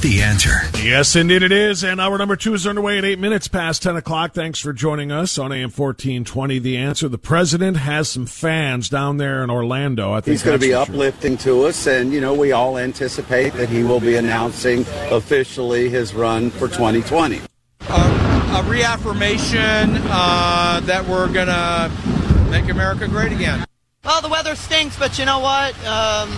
the answer. Yes, indeed it is. And hour number two is underway at eight minutes past 10 o'clock. Thanks for joining us on AM 1420. The answer. The president has some fans down there in Orlando. I think he's going to be uplifting sure. to us. And, you know, we all anticipate that he will be announcing officially his run for 2020. a reaffirmation uh, that we're going to make America great again. Well, the weather stinks, but you know what? Um,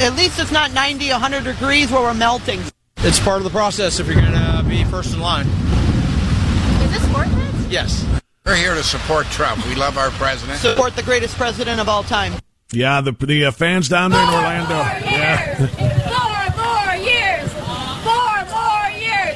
at least it's not 90, 100 degrees where we're melting it's part of the process if you're going to be first in line. Is this worth it? Yes. We're here to support Trump. We love our president. Support the greatest president of all time. Yeah, the the uh, fans down there in Orlando. More years. Yeah.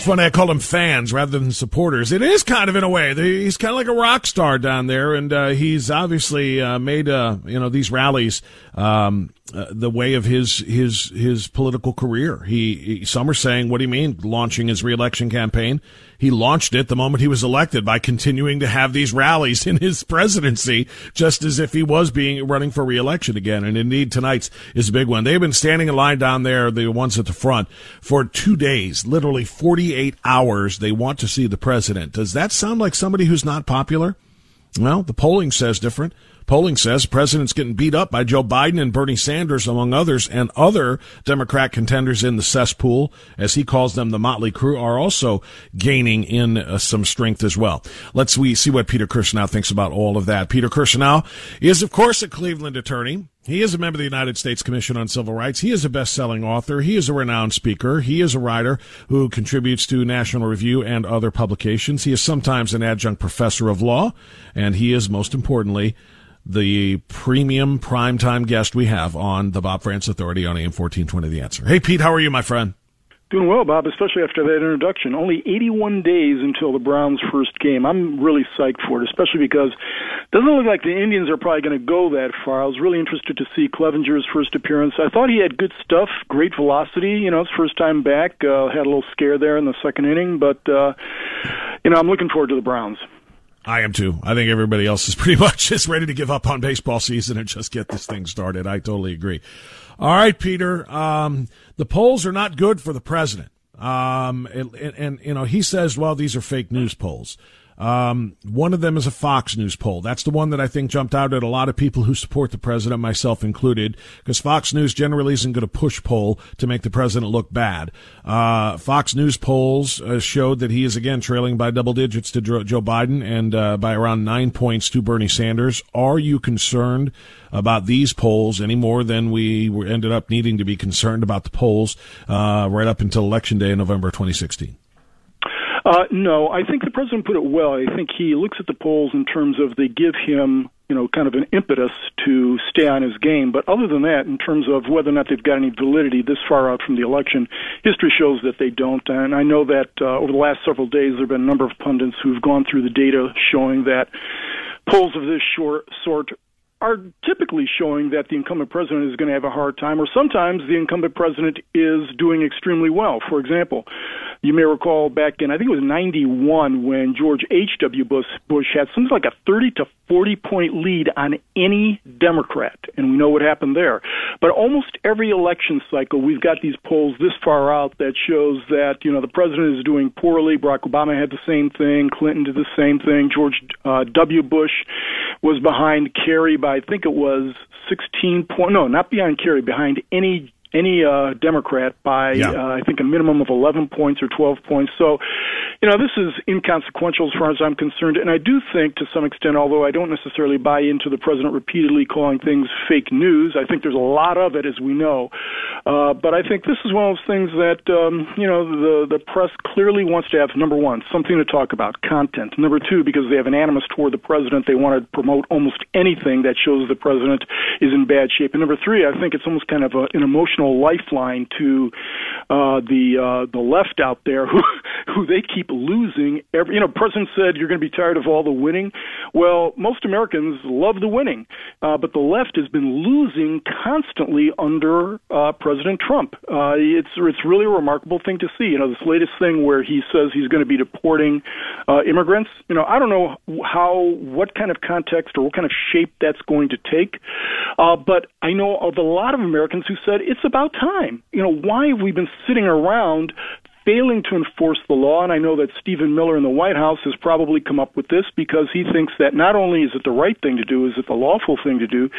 funny. I call them fans rather than supporters. It is kind of in a way. He's kind of like a rock star down there, and uh, he's obviously uh, made uh, you know these rallies um, uh, the way of his his his political career. He, he, some are saying, "What do you mean launching his reelection campaign?" He launched it the moment he was elected by continuing to have these rallies in his presidency, just as if he was being running for reelection again. And indeed, tonight's is a big one. They've been standing in line down there, the ones at the front, for two days, literally 48 hours. They want to see the president. Does that sound like somebody who's not popular? Well, the polling says different. Polling says president's getting beat up by Joe Biden and Bernie Sanders, among others, and other Democrat contenders in the cesspool, as he calls them, the motley crew, are also gaining in uh, some strength as well. Let's we see what Peter Kirsanow thinks about all of that. Peter Kirsanow is, of course, a Cleveland attorney. He is a member of the United States Commission on Civil Rights. He is a best-selling author. He is a renowned speaker. He is a writer who contributes to National Review and other publications. He is sometimes an adjunct professor of law, and he is most importantly the premium primetime guest we have on the Bob Frantz Authority on AM 1420 The Answer. Hey, Pete, how are you, my friend? Doing well, Bob, especially after that introduction. Only 81 days until the Browns' first game. I'm really psyched for it, especially because it doesn't look like the Indians are probably going to go that far. I was really interested to see Clevinger's first appearance. I thought he had good stuff, great velocity. You know, his first time back. Uh, had a little scare there in the second inning, but, uh, you know, I'm looking forward to the Browns. I am too. I think everybody else is pretty much just ready to give up on baseball season and just get this thing started. I totally agree. All right, Peter. Um, the polls are not good for the president. Um, and, and, and, you know, he says, well, these are fake news polls. Um, one of them is a Fox News poll. That's the one that I think jumped out at a lot of people who support the president, myself included, because Fox News generally isn't going to push poll to make the president look bad. Uh, Fox News polls uh, showed that he is again trailing by double digits to Joe Biden and uh, by around nine points to Bernie Sanders. Are you concerned about these polls any more than we ended up needing to be concerned about the polls uh, right up until Election Day in November 2016? Uh, no, I think the president put it well. I think he looks at the polls in terms of they give him you know, kind of an impetus to stay on his game. But other than that, in terms of whether or not they've got any validity this far out from the election, history shows that they don't. And I know that uh, over the last several days, there have been a number of pundits who've gone through the data showing that polls of this short, sort are typically showing that the incumbent president is going to have a hard time, or sometimes the incumbent president is doing extremely well. For example, you may recall back in, I think it was 91, when George H.W. Bush, Bush had something like a 30 to 40 point lead on any Democrat, and we know what happened there. But almost every election cycle, we've got these polls this far out that shows that, you know, the president is doing poorly. Barack Obama had the same thing, Clinton did the same thing, George uh, W. Bush was behind Kerry by I think it was 16 point. No, not behind Kerry, behind any any uh, Democrat by yeah. uh, I think a minimum of 11 points or 12 points. So, you know, this is inconsequential as far as I'm concerned. And I do think, to some extent, although I don't necessarily buy into the president repeatedly calling things fake news, I think there's a lot of it, as we know. Uh, but I think this is one of those things that um, you know the the press clearly wants to have number one something to talk about, content. Number two, because they have an animus toward the president, they want to promote almost anything that shows the president is in bad shape. And number three, I think it's almost kind of a, an emotional emotional lifeline to uh, the uh, the left out there who who they keep losing. Every you know, President said you're going to be tired of all the winning. Well, most Americans love the winning, uh, but the left has been losing constantly under uh, President Trump. Uh, it's it's really a remarkable thing to see. You know, this latest thing where he says he's going to be deporting uh, immigrants. You know, I don't know how what kind of context or what kind of shape that's going to take, uh, but I know of a lot of Americans who said it's about time. You know, why have we been sitting around failing to enforce the law? And I know that Stephen Miller in the White House has probably come up with this because he thinks that not only is it the right thing to do, is it the lawful thing to do,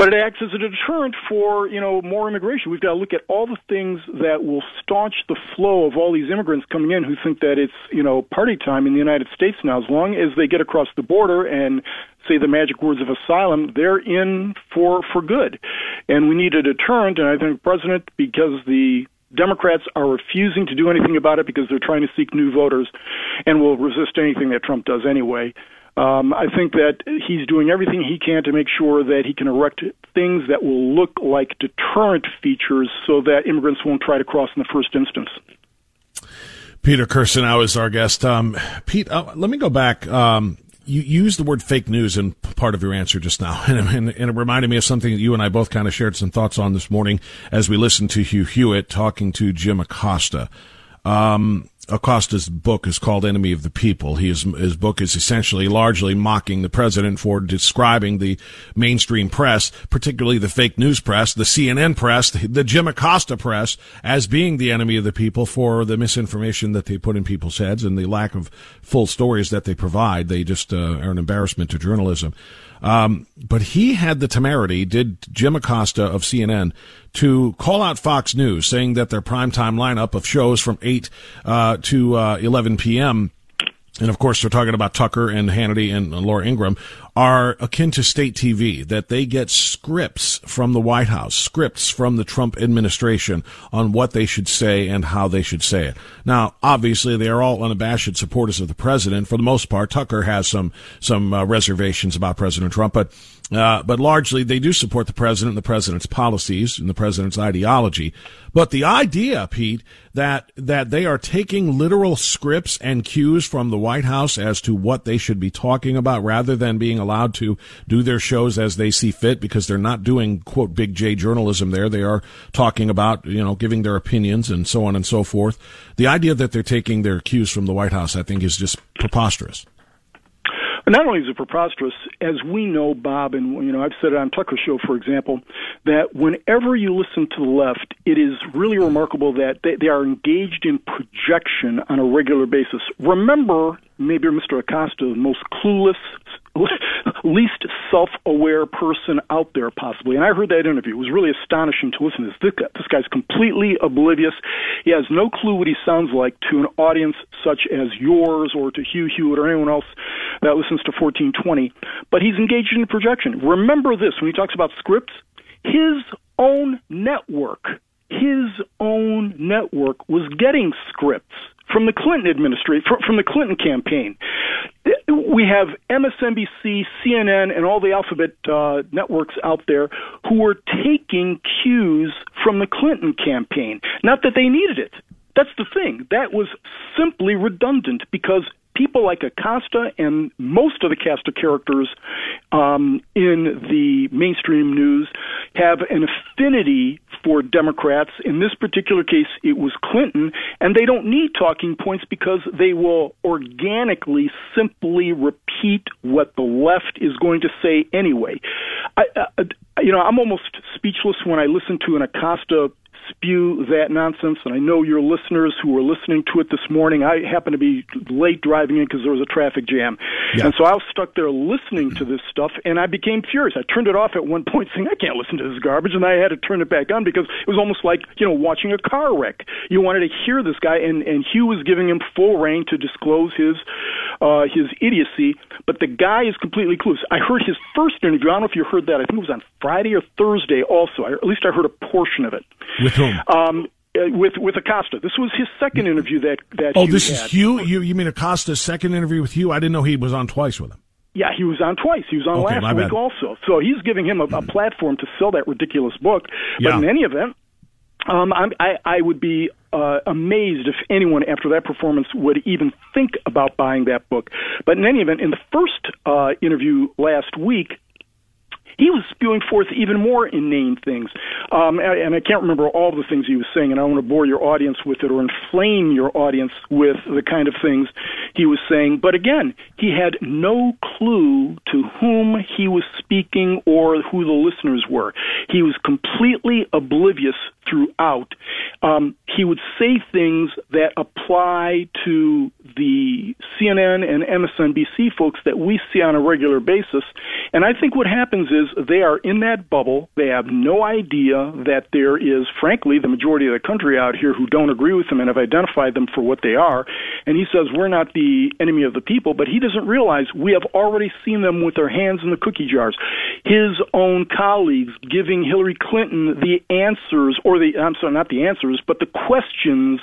but it acts as a deterrent for you know more immigration. We've got to look at all the things that will staunch the flow of all these immigrants coming in who think that it's you know party time in the United States now. As long as they get across the border and say the magic words of asylum, they're in for for good. And we need a deterrent. And I think President, because the Democrats are refusing to do anything about it because they're trying to seek new voters and will resist anything that Trump does anyway. Um, I think that he's doing everything he can to make sure that he can erect things that will look like deterrent features so that immigrants won't try to cross in the first instance. Peter Kirsanow is our guest. Um, Pete, uh, let me go back. Um, you used the word fake news in part of your answer just now, and, and, and, it reminded me of something that you and I both kind of shared some thoughts on this morning as we listened to Hugh Hewitt talking to Jim Acosta. Um, Acosta's book is called Enemy of the People. His, his book is essentially largely mocking the president for describing the mainstream press, particularly the fake news press, the CNN press, the, the Jim Acosta press, as being the enemy of the people for the misinformation that they put in people's heads and the lack of full stories that they provide. They just uh, are an embarrassment to journalism. Um, but he had the temerity, did Jim Acosta of CNN, to call out Fox News, saying that their primetime lineup of shows from 8 uh, to uh, 11 p.m and of course, they're talking about Tucker and Hannity and Laura Ingraham are akin to state TV, that they get scripts from the White House, scripts from the Trump administration on what they should say and how they should say it. Now, obviously, they are all unabashed supporters of the president. For the most part, Tucker has some, some uh, reservations about President Trump, but uh, but largely, they do support the president and the president's policies and the president's ideology. But the idea, Pete, that that they are taking literal scripts and cues from the White House as to what they should be talking about, rather than being allowed to do their shows as they see fit, because they're not doing quote big J journalism there. They are talking about you know giving their opinions and so on and so forth. The idea that they're taking their cues from the White House, I think, is just preposterous. Not only is it preposterous, as we know, Bob, and you know, I've said it on Tucker Show, for example, that whenever you listen to the left, it is really remarkable that they, they are engaged in projection on a regular basis. Remember, maybe Mr. Acosta, the most clueless, least self-aware person out there, possibly. And I heard that interview. It was really astonishing to listen to this. This guy's completely oblivious. He has no clue what he sounds like to an audience such as yours or to Hugh Hewitt or anyone else that listens to 1420. But he's engaged in projection. Remember this when he talks about scripts. His own network, his own network was getting scripts from the Clinton administration, from the Clinton campaign. We have MSNBC, CNN, and all the alphabet uh, networks out there who were taking cues from the Clinton campaign. Not that they needed it. That's the thing. That was simply redundant because people like Acosta and most of the cast of characters um, in the mainstream news have an affinity for Democrats. In this particular case, it was Clinton, and they don't need talking points because they will organically simply repeat what the left is going to say anyway. I, uh, you know, I'm almost speechless when I listen to an Acosta spew that nonsense. And I know your listeners who were listening to it this morning. I happened to be late driving in because there was a traffic jam, yeah. and so I was stuck there listening to this stuff, and I became furious. I turned it off at one point, saying I can't listen to this garbage, and I had to turn it back on because it was almost like you know watching a car wreck. You wanted to hear this guy, and and Hugh was giving him full rein to disclose his uh, his idiocy, but the guy is completely clueless. I heard his first interview. I don't know if you heard that. I think it was on Friday or Thursday. Also, I, at least I heard a portion of it. With whom? Um, uh, with with Acosta. This was his second interview that that. Oh, Hugh this had. is Hugh. You you mean Acosta's second interview with Hugh? I didn't know he was on twice with him. Yeah, he was on twice. He was on Okay, last week bad. also. So he's giving him a, a platform to sell that ridiculous book. But Yeah. in any event, um, I'm, I I would be uh, amazed if anyone after that performance would even think about buying that book. But in any event, in the first uh, interview last week, he was spewing forth even more inane things. Um, and, and I can't remember all the things he was saying, and I don't want to bore your audience with it or inflame your audience with the kind of things he was saying. But again, he had no clue to whom he was speaking or who the listeners were. He was completely oblivious throughout. Um, he would say things that apply to the CNN and MSNBC folks that we see on a regular basis. And I think what happens is they are in that bubble. They have no idea that there is, frankly, the majority of the country out here who don't agree with them and have identified them for what they are. And he says, We're not the enemy of the people, but he doesn't realize we have already seen them with their hands in the cookie jars. His own colleagues giving Hillary Clinton the answers, or the, I'm sorry, not the answers, but the questions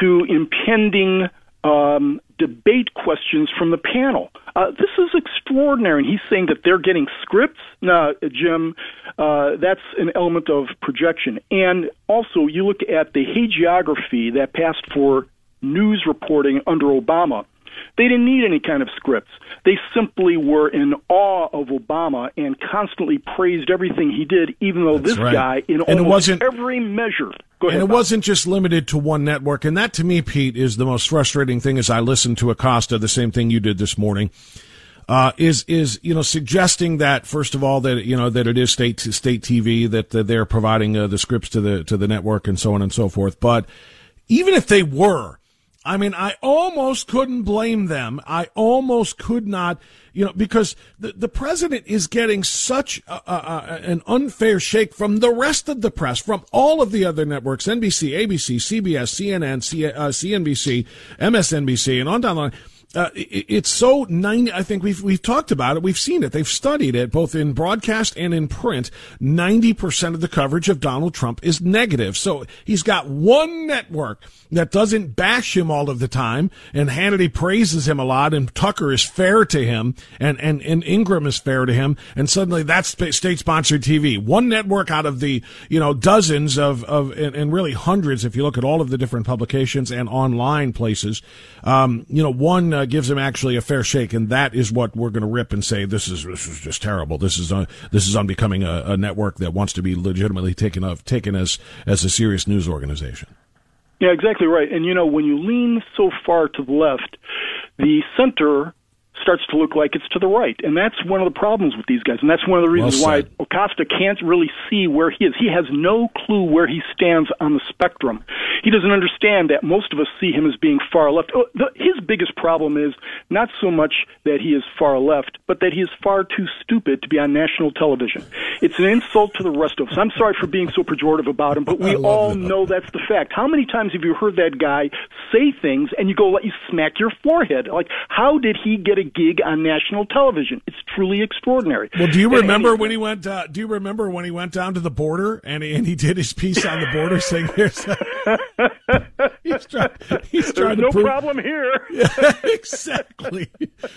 to impending um, debate questions from the panel. Uh, this is extraordinary. And he's saying that they're getting scripts. No, Jim, uh, that's an element of projection. And also, you look at the hagiography that passed for news reporting under Obama. They didn't need any kind of scripts. They simply were in awe of Obama and constantly praised everything he did, even though That's this right. guy, in And it almost wasn't- every measure, ahead. and it wasn't just limited to one network. And that, to me, Pete, is the most frustrating thing. As I listened to Acosta, the same thing you did this morning, uh, is is you know suggesting that first of all that you know that it is state state TV that, that they're providing uh, the scripts to the to the network and so on and so forth. But even if they were, I mean, I almost couldn't blame them. I almost could not, you know, because the, the president is getting such a, a, an unfair shake from the rest of the press, from all of the other networks, NBC, ABC, CBS, CNN, C, uh, CNBC, MSNBC, and on down the line. Uh, it, it's so 90, I think we've, we've talked about it. We've seen it. They've studied it both in broadcast and in print. 90% of the coverage of Donald Trump is negative. So he's got one network that doesn't bash him all of the time and Hannity praises him a lot and Tucker is fair to him and, and, and Ingraham is fair to him. And suddenly that's state sponsored TV. One network out of the, you know, dozens of, of, and, and really hundreds if you look at all of the different publications and online places. Um, you know, one uh, gives him actually a fair shake, and that is what we're going to rip and say this is this is just terrible. This is uh, this is unbecoming a, a network that wants to be legitimately taken of taken as as a serious news organization. Yeah, exactly right. And you know, when you lean so far to the left, the center starts to look like it's to the right. And that's one of the problems with these guys. And that's one of the reasons Well why. Acosta can't really see where he is. He has no clue where he stands on the spectrum. He doesn't understand that most of us see him as being far left. Oh, the, his biggest problem is not so much that he is far left, but that he is far too stupid to be on national television. It's an insult to the rest of us. I'm sorry for being so pejorative about him, but we all that. know that's the fact. How many times have you heard that guy say things and you go, let you smack your forehead? Like, how did he get a gig on national television? It's truly extraordinary. Well, do you remember when he went? Uh, do you remember when he went down to the border and he, and he did his piece on the border, saying, "There's." he's trying. He's trying no prove, problem here. Yeah, exactly.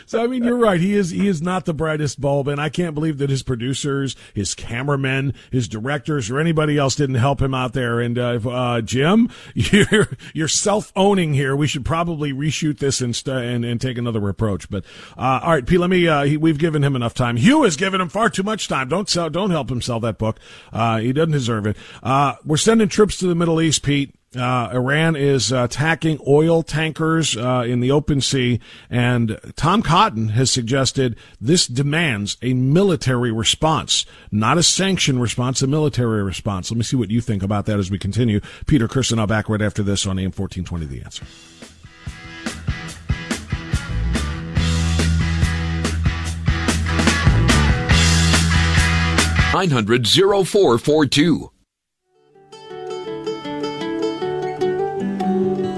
So I mean, you're right. He is he is not the brightest bulb, and I can't believe that his producers, his cameramen, his directors, or anybody else didn't help him out there. And uh, uh, Jim, you're you're self owning here. We should probably reshoot this and st- and, and take another approach. But uh, all right, Pete, let me. Uh, he, we've given him enough time. Hugh has given him far too much time. Don't sell. Don't help him sell that book. Uh, he doesn't deserve it. Uh, we're sending troops to the Middle East, Pete. Uh, Iran is attacking oil tankers uh, in the open sea, and Tom Cotton has suggested this demands a military response, not a sanction response, a military response. Let me see what you think about that as we continue. Peter Kirsanow back right after this on AM 1420 The Answer. 900 0442.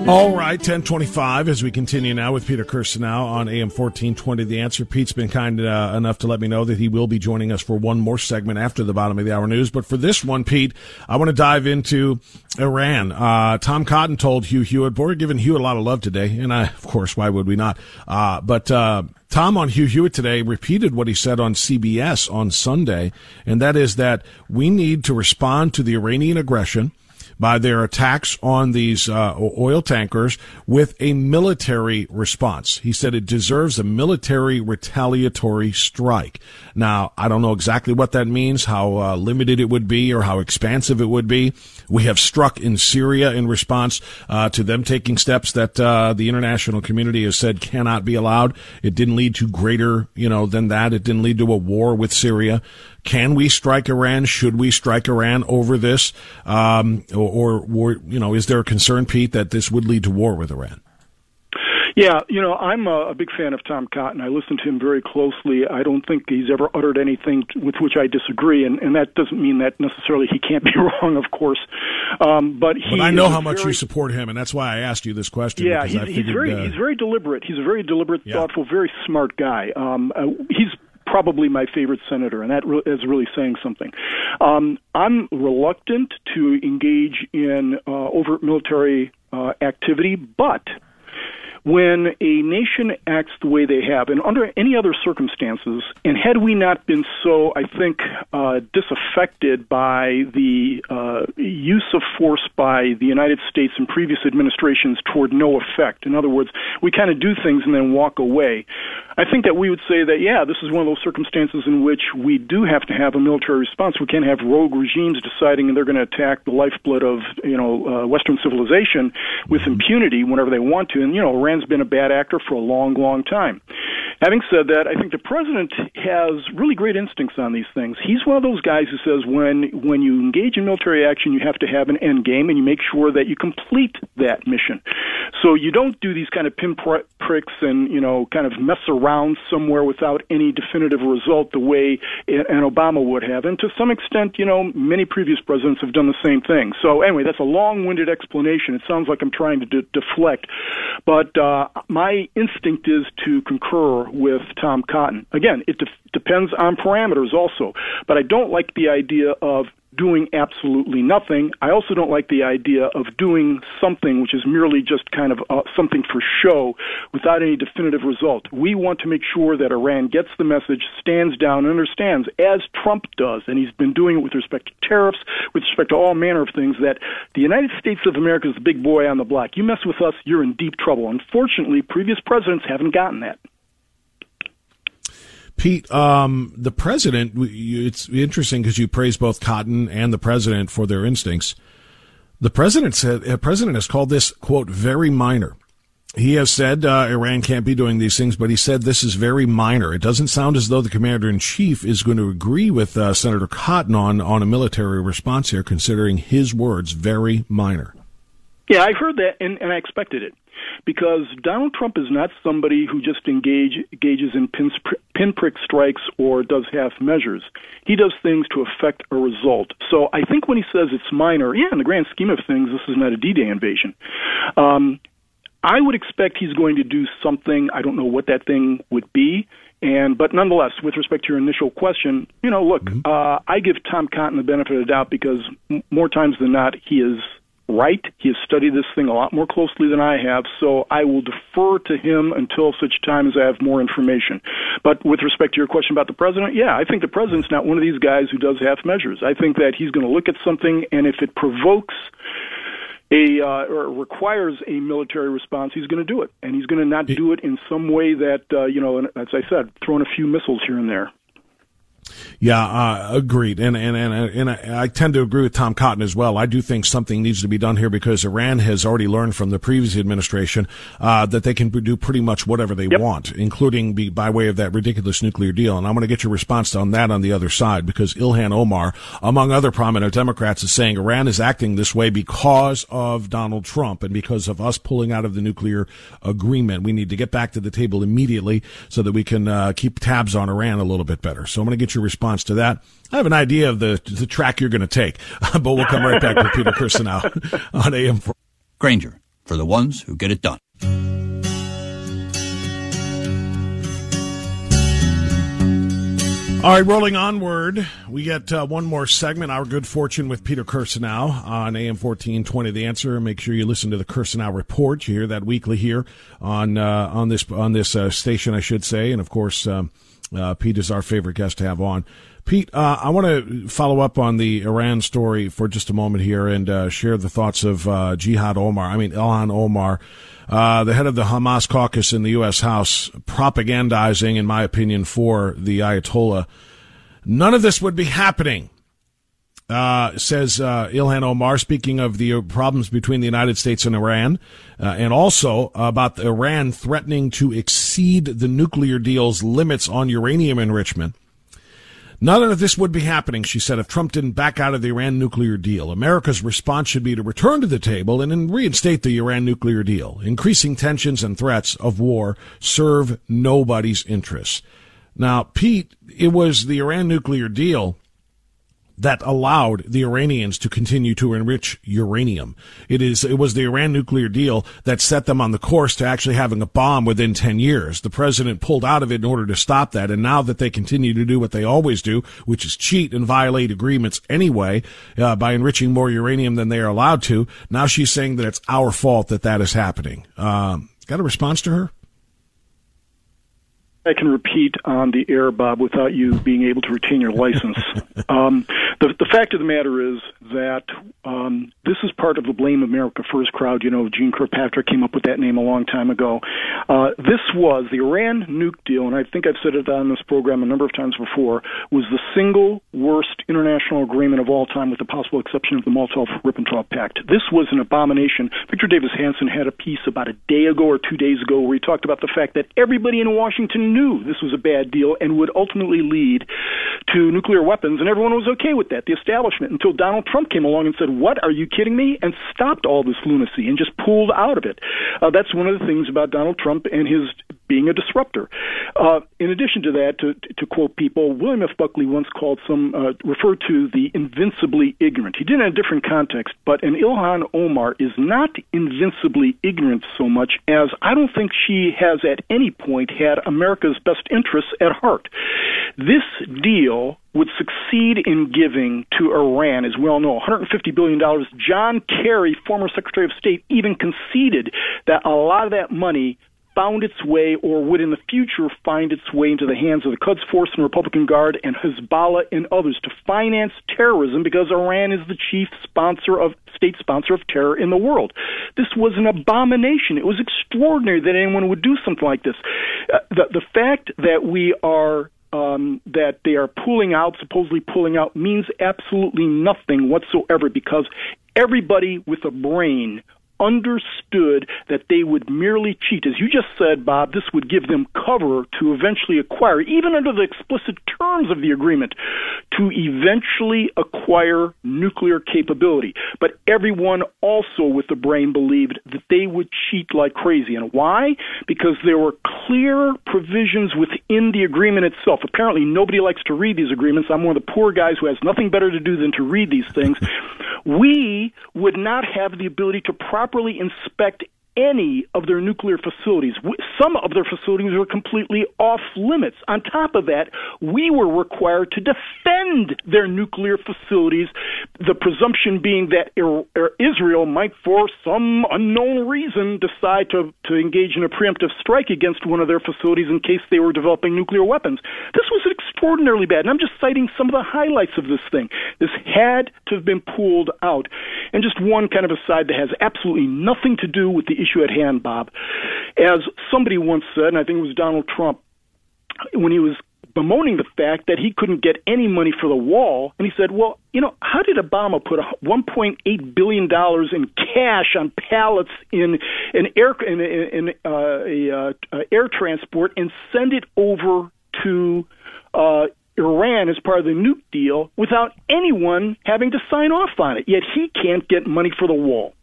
All right, 1025 as we continue now with Peter Kirsanow on AM 1420 The Answer. Pete's been kind uh, enough to let me know that he will be joining us for one more segment after the bottom of the hour news. But for this one, Pete, I want to dive into Iran. Uh, Tom Cotton told Hugh Hewitt, we're giving Hugh a lot of love today. And I, of course, why would we not? Uh, but, uh, Tom on Hugh Hewitt today repeated what he said on CBS on Sunday, and that is that we need to respond to the Iranian aggression by their attacks on these uh, oil tankers with a military response. He said it deserves a military retaliatory strike. Now, I don't know exactly what that means, how uh, limited it would be, or how expansive it would be. We have struck in Syria in response uh, to them taking steps that uh, the international community has said cannot be allowed. It didn't lead to greater, you know, than that. It didn't lead to a war with Syria. Can we strike Iran? Should we strike Iran over this? Um, or, or, you know, is there a concern, Pete, that this would lead to war with Iran? Yeah, you know, I'm a, a big fan of Tom Cotton. I listen to him very closely. I don't think he's ever uttered anything with which I disagree, and, and that doesn't mean that necessarily he can't be wrong, of course. Um, but he but I know how much very, you support him, and that's why I asked you this question. Yeah, he's, figured, he's very uh, he's very deliberate. He's a very deliberate, Yeah. thoughtful, very smart guy. Um, uh, he's probably my favorite senator, and that re- is really saying something. Um, I'm reluctant to engage in uh, overt military uh, activity, but when a nation acts the way they have, and under any other circumstances, and had we not been so, I think, uh, disaffected by the uh, use of force by the United States and previous administrations toward no effect. In other words, we kind of do things and then walk away. I think that we would say that, yeah, this is one of those circumstances in which we do have to have a military response. We can't have rogue regimes deciding they're going to attack the lifeblood of, you know, uh, Western civilization with impunity whenever they want to. And, you know, Iran's been a bad actor for a long, long time. Having said that, I think the president has really great instincts on these things. He's one of those guys who says when when you engage in military action, you have to have an end game, and you make sure that you complete that mission. So you don't do these kind of pinpricks and you know kind of mess around somewhere without any definitive result the way an Obama would have. And to some extent, you know, many previous presidents have done the same thing. So anyway, that's a long-winded explanation. It sounds like I'm trying to de- deflect, but uh, Uh, my instinct is to concur with Tom Cotton. Again, it de- depends on parameters also, but I don't like the idea of doing absolutely nothing. I also don't like the idea of doing something which is merely just kind of uh, something for show without any definitive result. We want to make sure that Iran gets the message, stands down, and understands, as Trump does, and he's been doing it with respect to tariffs, with respect to all manner of things, that the United States of America is the big boy on the block. You mess with us, you're in deep trouble. Unfortunately, previous presidents haven't gotten that. Pete, um, the president, it's interesting because you praise both Cotton and the president for their instincts. The president said, uh, president has called this, quote, very minor. He has said uh, Iran can't be doing these things, but he said this is very minor. It doesn't sound as though the commander in chief is going to agree with uh, Senator Cotton on, on a military response here, considering his words very minor. Yeah, I heard that, and, and I expected it because Donald Trump is not somebody who just engage, engages in pin, pinprick strikes or does half measures. He does things to affect a result. So I think when he says it's minor, yeah, in the grand scheme of things, this is not a D-Day invasion. Um, I would expect he's going to do something. I don't know what that thing would be. And but nonetheless, with respect to your initial question, you know, look, uh, I give Tom Cotton the benefit of the doubt because m- more times than not, he is right. He has studied this thing a lot more closely than I have, so I will defer to him until such time as I have more information. But with respect to your question about the president, yeah, I think the president's not one of these guys who does half measures. I think that he's going to look at something, and if it provokes a uh, or requires a military response, he's going to do it, and he's going to not do it in some way that uh, you know, as I said, throwing a few missiles here and there. Yeah, uh, agreed. And and and and I, I tend to agree with Tom Cotton as well. I do think something needs to be done here because Iran has already learned from the previous administration uh, that they can do pretty much whatever they Yep. want, including be, by way of that ridiculous nuclear deal. And I'm going to get your response on that on the other side because Ilhan Omar, among other prominent Democrats, is saying Iran is acting this way because of Donald Trump and because of us pulling out of the nuclear agreement. We need to get back to the table immediately so that we can uh, keep tabs on Iran a little bit better. So I'm going to get your response to that. I have an idea of the the track you're going to take, but we'll come right back with Peter Kirsanow on AM. Grainger, for the ones who get it done. All right, rolling onward, we get uh, one more segment, Our Good Fortune with Peter Kirsanow on AM 1420 The Answer. Make sure you listen to the Kirsanow Report. You hear that weekly here on uh, on this on this uh, station, I should say. And of course, um, uh, Pete is our favorite guest to have on. Pete, uh, I want to follow up on the Iran story for just a moment here and uh, share the thoughts of uh, Jihad Omar. I mean, Ilhan Omar, uh, the head of the Hamas caucus in the U.S. House, propagandizing, in my opinion, for the Ayatollah. None of this would be happening, uh, says uh, Ilhan Omar, speaking of the problems between the United States and Iran, uh, and also about Iran threatening to exceed the nuclear deal's limits on uranium enrichment. None of this would be happening, she said, if Trump didn't back out of the Iran nuclear deal. America's response should be to return to the table and reinstate the Iran nuclear deal. Increasing tensions and threats of war serve nobody's interests. Now, Pete, it was the Iran nuclear deal that allowed the Iranians to continue to enrich uranium. It is it was the Iran nuclear deal that set them on the course to actually having a bomb within 10 years. The president pulled out of it in order to stop that and now that they continue to do what they always do, which is cheat and violate agreements anyway uh, by enriching more uranium than they are allowed to, now she's saying that it's our fault that that is happening. Um, got a response to her? I can repeat on the air, Bob, without you being able to retain your license. um, the, the fact of the matter is that um, this is part of the Blame America First crowd. You know, Jeane Kirkpatrick came up with that name a long time ago. Uh, this was the Iran nuke deal, and I think I've said it on this program a number of times before, was the single worst international agreement of all time, with the possible exception of the Molotov-Ribbentrop Pact. This was an abomination. Victor Davis Hanson had a piece about a day ago or two days ago where he talked about the fact that everybody in Washington knew this was a bad deal and would ultimately lead to nuclear weapons, and everyone was okay with that, the establishment, until Donald Trump came along and said, What, are you kidding me? and stopped all this lunacy and just pulled out of it. Uh, that's one of the things about Donald Trump and his being a disruptor. Uh, in addition to that, to, to quote people, William F. Buckley once called some, uh, referred to the invincibly ignorant. He did it in a different context, but an Ilhan Omar is not invincibly ignorant so much as I don't think she has at any point had America's best interests at heart. This deal would succeed in giving to Iran, as we all know, $150 billion. John Kerry, former Secretary of State, even conceded that a lot of that money found its way or would in the future find its way into the hands of the Quds Force and Republican Guard and Hezbollah and others to finance terrorism because Iran is the chief sponsor of state sponsor of terror in the world. This was an abomination. It was extraordinary that anyone would do something like this. Uh, the the fact that we are um, that they are pulling out, supposedly pulling out, means absolutely nothing whatsoever because everybody with a brain understood that they would merely cheat. As you just said, Bob, this would give them cover to eventually acquire, even under the explicit terms of the agreement, to eventually acquire nuclear capability. But everyone also with the brain believed that they would cheat like crazy. And why? Because there were clear provisions within the agreement itself. Apparently, nobody likes to read these agreements. I'm one of the poor guys who has nothing better to do than to read these things. we would not have the ability to properly inspect any of their nuclear facilities. Some of their facilities were completely off limits. On top of that, we were required to defend their nuclear facilities, the presumption being that Israel might, for some unknown reason, decide to, to engage in a preemptive strike against one of their facilities in case they were developing nuclear weapons. This was extraordinarily bad, and I'm just citing some of the highlights of this thing. This had to have been pulled out. And just one kind of aside that has absolutely nothing to do with the issue at hand, Bob. As somebody once said, and I think it was Donald Trump, when he was bemoaning the fact that he couldn't get any money for the wall, and he said, "Well, you know, how did Obama put 1.8 billion dollars in cash on pallets in an air in, in, uh, a uh, uh, air transport and send it over to?" Uh, Iran as part of the nuke deal without anyone having to sign off on it. Yet he can't get money for the wall.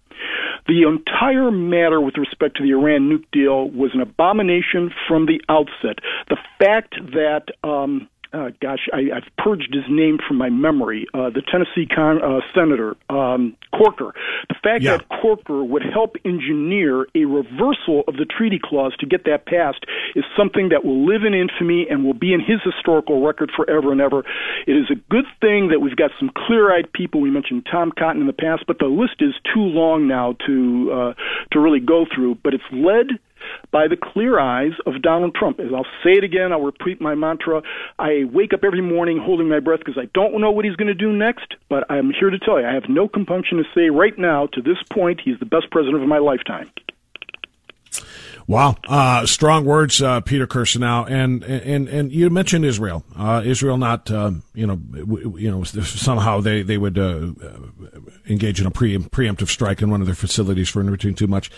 The entire matter with respect to the Iran nuke deal was an abomination from the outset. The fact that um, uh, gosh, I, I've purged his name from my memory. Uh, the Tennessee con, uh, senator um, Corker. The fact yeah. that Corker would help engineer a reversal of the treaty clause to get that passed is something that will live in infamy and will be in his historical record forever and ever. It is a good thing that we've got some clear-eyed people. We mentioned Tom Cotton in the past, but the list is too long now to uh, to really go through. But it's led by the clear eyes of Donald Trump. As I'll say it again, I'll repeat my mantra. I wake up every morning holding my breath because I don't know what he's going to do next, but I'm here to tell you, I have no compunction to say right now, to this point, he's the best president of my lifetime. Wow, uh, strong words, uh, Peter Kirsanow, and and and you mentioned Israel. Uh, Israel, not uh, you know, you know, somehow they they would uh, engage in a pre- preemptive strike in one of their facilities for enriching too much.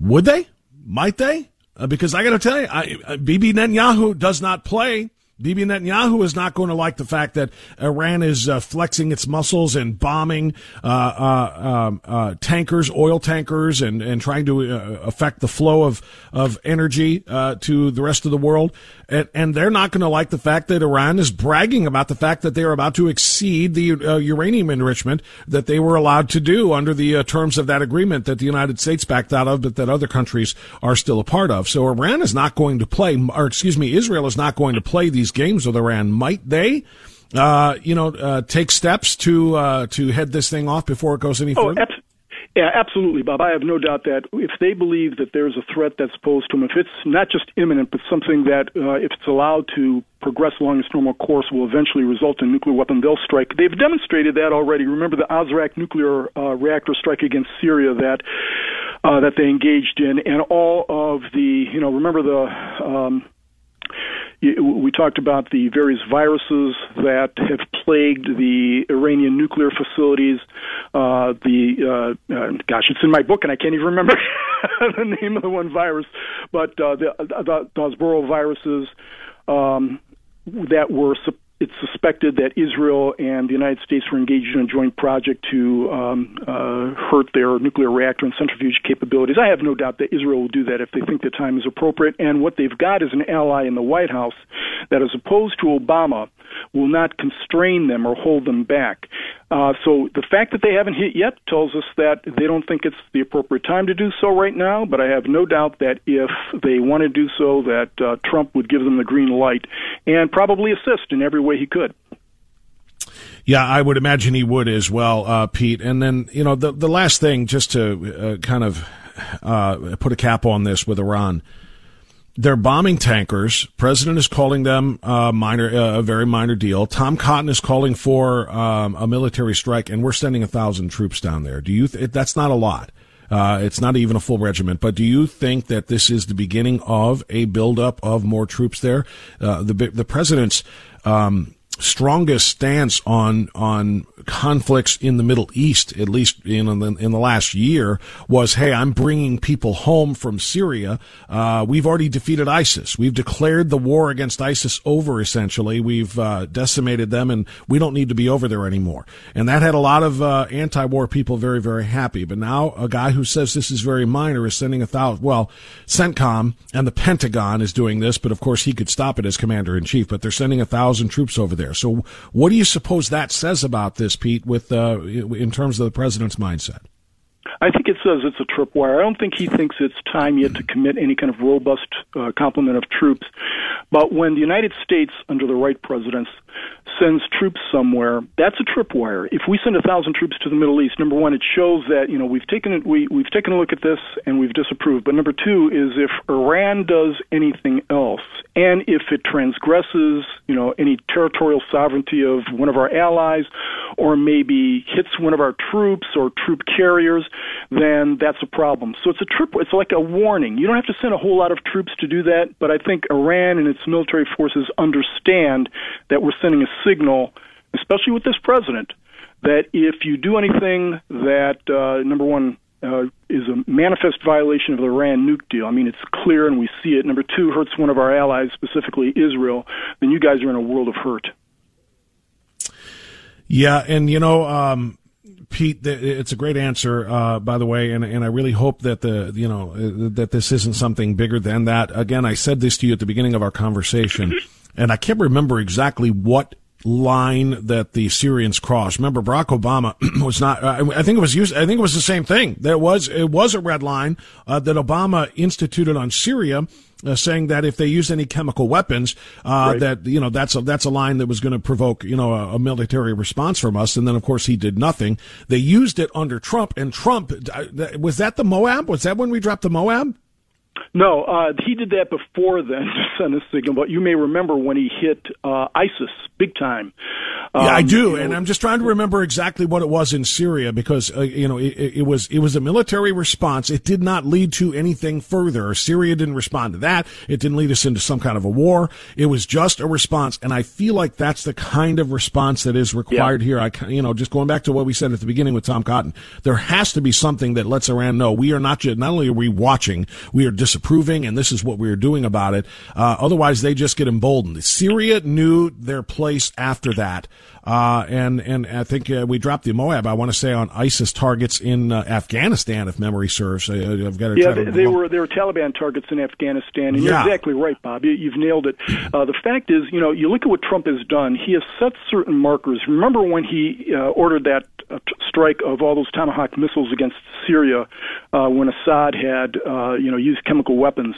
Would they? Might they? Uh, because I got to tell you, I, uh, Bibi Netanyahu does not play Bibi Netanyahu is not going to like the fact that Iran is uh, flexing its muscles and bombing uh, uh, um, uh tankers, oil tankers, and, and trying to uh, affect the flow of, of energy uh, to the rest of the world. And, and they're not going to like the fact that Iran is bragging about the fact that they are about to exceed the uranium enrichment that they were allowed to do under the terms of that agreement that the United States backed out of, but that other countries are still a part of. So Iran is not going to play, or excuse me, Israel is not going to play these these games with Iran. Might they? Uh, you know, uh, take steps to uh, to head this thing off before it goes any oh, further. Yeah, absolutely, Bob. I have no doubt that if they believe that there's a threat that's posed to them, if it's not just imminent, but something that, uh, if it's allowed to progress along its normal course, will eventually result in nuclear weapon, they'll strike. They've demonstrated that already. Remember the Osirak nuclear uh, reactor strike against Syria that uh, that they engaged in, and all of the, you know, remember the. Um, we talked about the various viruses that have plagued the Iranian nuclear facilities. Uh, the uh, uh, gosh, it's in my book, and I can't even remember the name of the one virus, but uh, the, the, those viruses um, that were it's suspected that Israel and the United States were engaged in a joint project to um, uh, hurt their nuclear reactor and centrifuge capabilities. I have no doubt that Israel will do that if they think the time is appropriate. And what they've got is an ally in the White House that, as opposed to Obama, will not constrain them or hold them back. Uh, so the fact that they haven't hit yet tells us that they don't think it's the appropriate time to do so right now. But I have no doubt that if they want to do so, that uh, Trump would give them the green light and probably assist in every way he could. Yeah, I would imagine he would as well, uh, Pete. And then you know the the last thing, just to uh, kind of uh, put a cap on this with Iran they're bombing tankers. President is calling them uh, minor, uh, a very minor deal. Tom Cotton is calling for um, a military strike, and we're sending a thousand troops down there. Do you? Th- that's not a lot. Uh, it's not even a full regiment. But do you think that this is the beginning of a buildup of more troops there? Uh, the the president's um, strongest stance on on conflicts in the Middle East, at least in the, in the last year, was, "Hey, I'm bringing people home from Syria. Uh, we've already defeated ISIS. We've declared the war against ISIS over. Essentially, we've uh, decimated them, and we don't need to be over there anymore." And that had a lot of uh, anti-war people very, very happy. But now, a guy who says this is very minor is sending a thousand. Well, CENTCOM and the Pentagon is doing this, but of course he could stop it as commander in chief. But they're sending a thousand troops over there. So, what do you suppose that says about this, Pete, with uh, in terms of the president's mindset? I think it says it's a tripwire. I don't think he thinks it's time yet to commit any kind of robust uh, complement of troops. But when the United States, under the right presidents, sends troops somewhere, that's a tripwire. If we send a thousand troops to the Middle East, number one, it shows that you know we've taken it, we we've taken a look at this and we've disapproved. But number two is if Iran does anything else, and if it transgresses you know any territorial sovereignty of one of our allies, or maybe hits one of our troops or troop carriers, then that's a problem. So it's a trip. It's like a warning. You don't have to send a whole lot of troops to do that, but I think Iran and its military forces understand that we're sending a signal, especially with this president, that if you do anything that uh, number one uh, is a manifest violation of the Iran nuke deal. I mean, it's clear and we see it. Number two, hurts one of our allies, specifically Israel. Then you guys are in a world of hurt. Yeah, and you know, um, Pete, it's a great answer, uh, by the way, and and I really hope that the you know that this isn't something bigger than that. Again, I said this to you at the beginning of our conversation, and I can't remember exactly what line that the Syrians crossed. Remember, Barack Obama was not. Uh, I think it was used. I think it was the same thing. There was it was a red line uh, that Obama instituted on Syria uh, saying that if they use any chemical weapons, uh, right. that you know that's a that's a line that was going to provoke you know a, a, military response from us. And then of course he did nothing. They used it under Trump, and Trump was that the Moab? Was that when we dropped the Moab? No, uh, he did that before then to send a signal. But you may remember when he hit uh, ISIS big time. Um, yeah, I um, do, and know, I'm just trying to remember exactly what it was in Syria because uh, you know it, it, was it was a military response. It did not lead to anything further. Syria didn't respond to that. It didn't lead us into some kind of a war. It was just a response, and I feel like that's the kind of response that is required yeah. here. I you know just going back to what we said at the beginning with Tom Cotton, there has to be something that lets Iran know we are not just not only are we watching, we are disapproving, and this is what we are doing about it. Uh, otherwise, they just get emboldened. Syria knew their place after that. Uh, and and I think uh, we dropped the Moab. I want to say on ISIS targets in uh, Afghanistan, if memory serves. I, have got to yeah, they, they were they were Taliban targets in Afghanistan, and yeah. you're exactly right, Bob. You, have nailed it. Uh, the fact is, you know, you look at what Trump has done. He has set certain markers. Remember when he uh, ordered that uh, strike of all those Tomahawk missiles against Syria uh, when Assad had uh, you know used chemical weapons,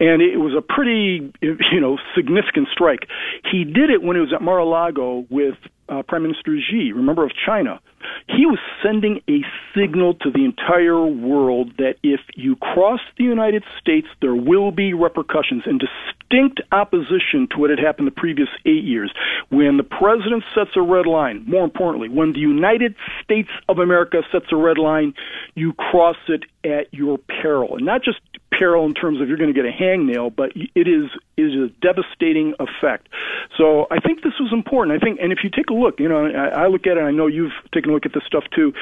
and it was a pretty you know significant strike. He did it when he was at Mar-a-Lago with uh, Prime Minister Xi, remember of China, he was sending a signal to the entire world that if you cross the United States, there will be repercussions in distinct opposition to what had happened the previous eight years. When the president sets a red line, more importantly, when the United States of America sets a red line, you cross it at your peril. And not just peril in terms of you're going to get a hangnail, but it is is a devastating effect. So I think this was important. I think, and if you take a look, you know, I, I look at it. I know you've taken a look at this stuff too.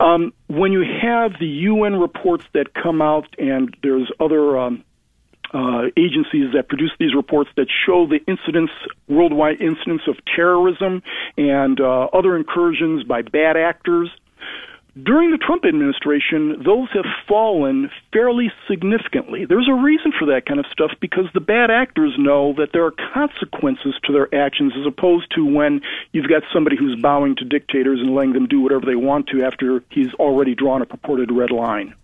Um, when you have the UN reports that come out, and there's other um, uh, agencies that produce these reports that show the incidents, worldwide incidents of terrorism and uh, other incursions by bad actors during the Trump administration, those have fallen fairly significantly. There's a reason for that kind of stuff because the bad actors know that there are consequences to their actions as opposed to when you've got somebody who's bowing to dictators and letting them do whatever they want to after he's already drawn a purported red line.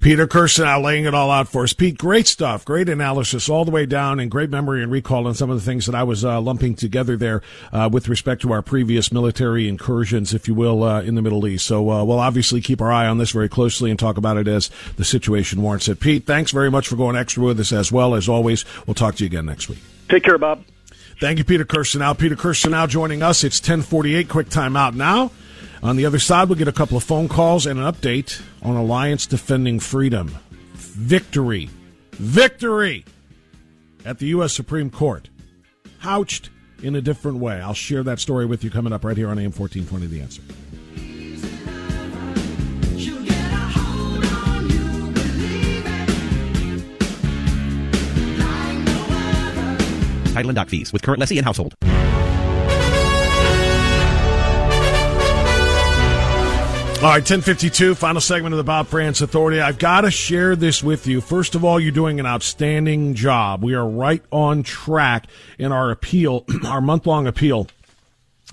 Peter Kirsanow laying it all out for us. Pete, great stuff, great analysis all the way down, and great memory and recall on some of the things that I was uh, lumping together there uh, with respect to our previous military incursions, if you will, uh, in the Middle East. So uh, we'll obviously keep our eye on this very closely and talk about it as the situation warrants it. Pete, thanks very much for going extra with us as well. As always, we'll talk to you again next week. Take care, Bob. Thank you, Peter Kirsanow. Now, Peter Kirsanow now joining us. It's 1048. Quick time out now. On the other side, we'll get a couple of phone calls and an update on Alliance Defending Freedom. Victory. Victory at the U.S. Supreme Court. Couched in a different way. I'll share that story with you coming up right here on AM 1420 The Answer. Title and doc fees with current lessee and household. All right, 1052, final segment of the Bob Frantz Authority. I've got to share this with you. First of all, you're doing an outstanding job. We are right on track in our appeal, our month long appeal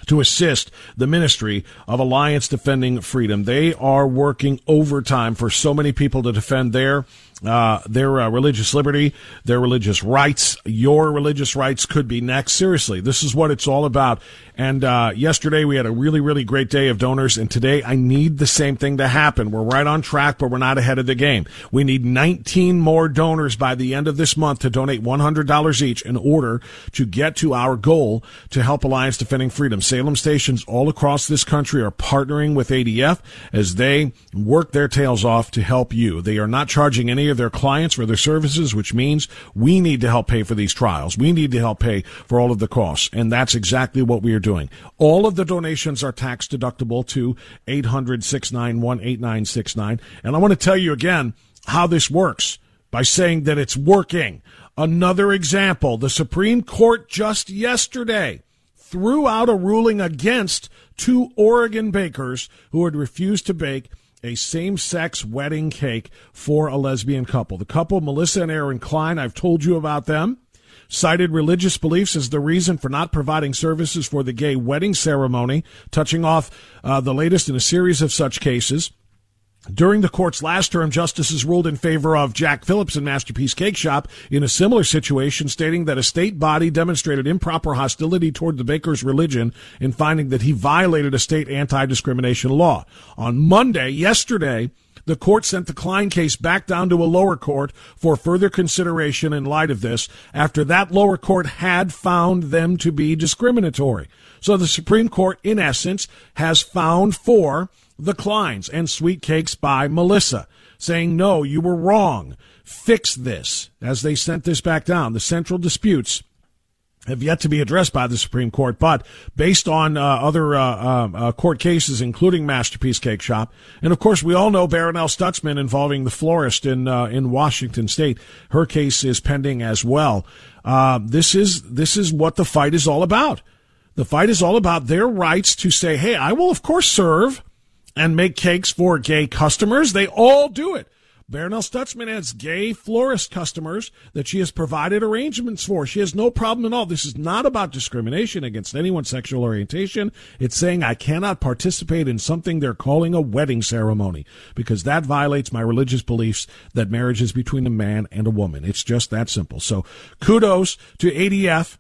to assist the Ministry of Alliance Defending Freedom. They are working overtime for so many people to defend their uh, their uh, religious liberty, their religious rights. Your religious rights could be next. Seriously, this is what it's all about. And uh, yesterday we had a really, really great day of donors, and today I need the same thing to happen. We're right on track, but we're not ahead of the game. We need 19 more donors by the end of this month to donate $100 each in order to get to our goal to help Alliance Defending Freedom. Salem stations all across this country are partnering with ADF as they work their tails off to help you. They are not charging any of their clients for their services, which means we need to help pay for these trials. We need to help pay for all of the costs, and that's exactly what we are doing. All of the donations are tax deductible to 800 691 8969. And I want to tell you again how this works by saying that it's working. Another example the Supreme Court just yesterday threw out a ruling against two Oregon bakers who had refused to bake a same sex wedding cake for a lesbian couple. The couple, Melissa and Aaron Klein, I've told you about them cited religious beliefs as the reason for not providing services for the gay wedding ceremony, touching off uh, the latest in a series of such cases. During the court's last term, justices ruled in favor of Jack Phillips and Masterpiece Cake Shop in a similar situation, stating that a state body demonstrated improper hostility toward the baker's religion in finding that he violated a state anti-discrimination law. On Monday, yesterday, the court sent the Klein case back down to a lower court for further consideration in light of this after that lower court had found them to be discriminatory. So the Supreme Court, in essence, has found for the Kleins and Sweet Cakes by Melissa, saying, no, you were wrong. Fix this as they sent this back down. The central disputes have yet to be addressed by the Supreme Court, but based on uh, other uh, uh, uh, court cases, including Masterpiece Cake Shop, and of course we all know Barronelle Stutzman involving the florist in uh, in Washington State. Her case is pending as well. Uh, this is this is what the fight is all about. The fight is all about their rights to say, "Hey, I will of course serve and make cakes for gay customers." They all do it. Barronelle Stutzman has gay florist customers that she has provided arrangements for. She has no problem at all. This is not about discrimination against anyone's sexual orientation. It's saying I cannot participate in something they're calling a wedding ceremony because that violates my religious beliefs that marriage is between a man and a woman. It's just that simple. So kudos to ADF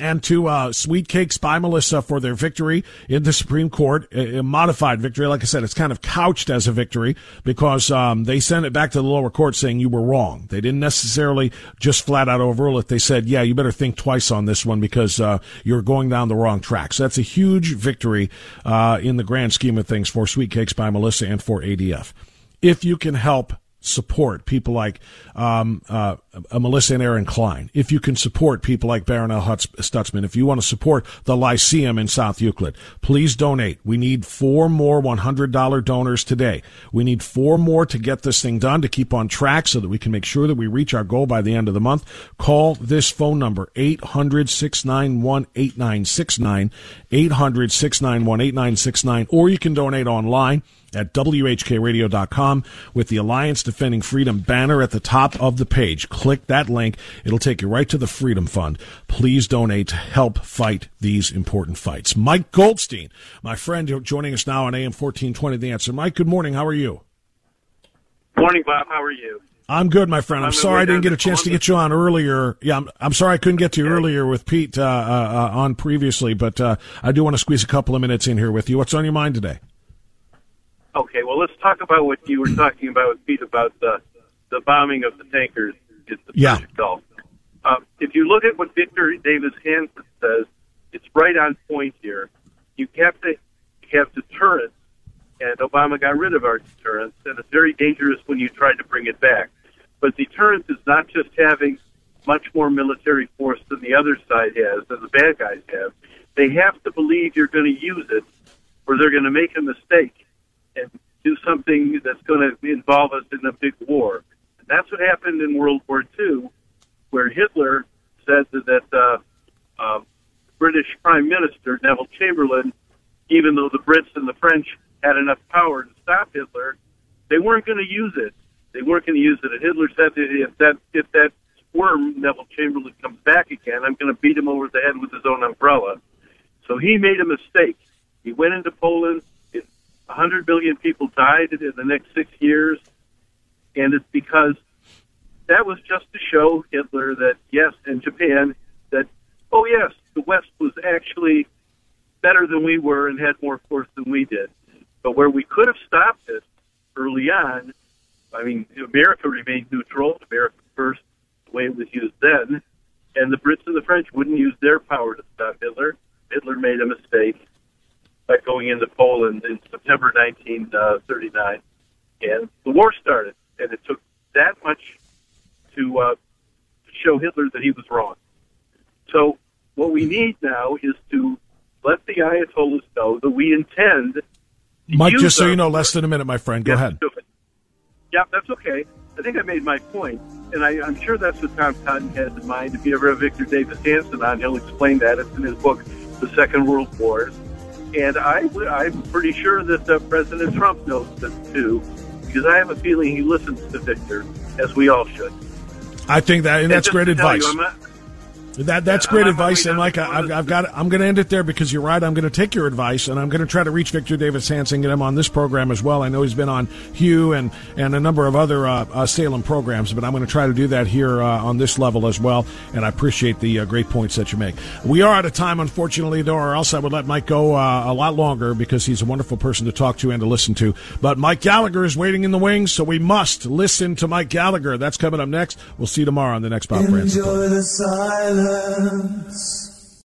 and to uh, Sweet Cakes by Melissa for their victory in the Supreme Court, a, a, modified victory. Like I said, it's kind of couched as a victory because um, they sent it back to the lower court saying you were wrong. They didn't necessarily just flat out overrule it. They said, yeah, you better think twice on this one because uh, you're going down the wrong track. So that's a huge victory uh, in the grand scheme of things for Sweet Cakes by Melissa and for ADF. If you can help support people like um, uh, Melissa and Aaron Klein, if you can support people like Barronelle Stutzman, if you want to support the Lyceum in South Euclid, please donate. We need four more $100 donors today. We need four more to get this thing done to keep on track so that we can make sure that we reach our goal by the end of the month. Call this phone number, 800 691 8969, 800 691 8969, or you can donate online at WHKRadio.com with the Alliance Defending Freedom banner at the top of the page. Click that link. It'll take you right to the Freedom Fund. Please donate to help fight these important fights. Mike Goldstein, my friend, joining us now on AM 1420 The Answer. Mike, good morning. How are you? Morning, Bob. How are you? I'm good, my friend. I'm, sorry I didn't get a chance to get you on earlier. Yeah, I'm, I'm sorry I couldn't get to you earlier with Pete uh, uh, uh, on previously, but uh, I do want to squeeze a couple of minutes in here with you. What's on your mind today? Okay, well, let's talk about what you were talking about with Pete about the the bombing of the tankers in the yeah. Gulf. Um, if you look at what Victor Davis Hanson says, it's right on point here. You have to have deterrence, and Obama got rid of our deterrence, and it's very dangerous when you try to bring it back. But deterrence is not just having much more military force than the other side has, than the bad guys have. They have to believe you're going to use it, or they're going to make a mistake and do something that's going to involve us in a big war. And that's what happened in World War II, where Hitler said that uh, uh, British Prime Minister Neville Chamberlain, even though the Brits and the French had enough power to stop Hitler, they weren't going to use it. They weren't going to use it. And Hitler said that if that if that squirm Neville Chamberlain comes back again, I'm going to beat him over the head with his own umbrella. So he made a mistake. He went into Poland. It, 100 million people died in the next six years. And it's because that was just to show Hitler that, yes, and Japan, that, oh, yes, the West was actually better than we were and had more force than we did. But where we could have stopped it early on, I mean, America remained neutral, America first, the way it was used then, and the Brits and the French wouldn't use their power to stop Hitler. Hitler made a mistake by going into Poland in September 1939, and the war started. And it took that much to, uh, to show Hitler that he was wrong. So what we need now is to let the Ayatollahs know that we intend. Mike, just so you know, less than a minute, my friend. Go ahead. Yeah, that's okay. I think I made my point, and I, I'm sure that's what Tom Cotton has in mind. If you ever have Victor Davis Hanson on, he'll explain that. It's in his book, The Second World Wars. And I, I'm pretty sure that uh, President Trump knows this too, because I have a feeling he listens to Victor, as we all should. I think that, and, And that's great advice. you, I'm not- That that's Yeah, great I'm- advice, I'm- and like I- I've, I've got, I'm going to end it there because you're right. I'm going to take your advice, and I'm going to try to reach Victor Davis Hanson, and get him on this program as well. I know he's been on Hugh and and a number of other uh, uh, Salem programs, but I'm going to try to do that here uh, on this level as well. And I appreciate the uh, great points that you make. We are out of time, unfortunately, though, or else I would let Mike go uh, a lot longer because he's a wonderful person to talk to and to listen to. But Mike Gallagher is waiting in the wings, so we must listen to Mike Gallagher. That's coming up next. We'll see you tomorrow on the next Bob Frantz. Silence.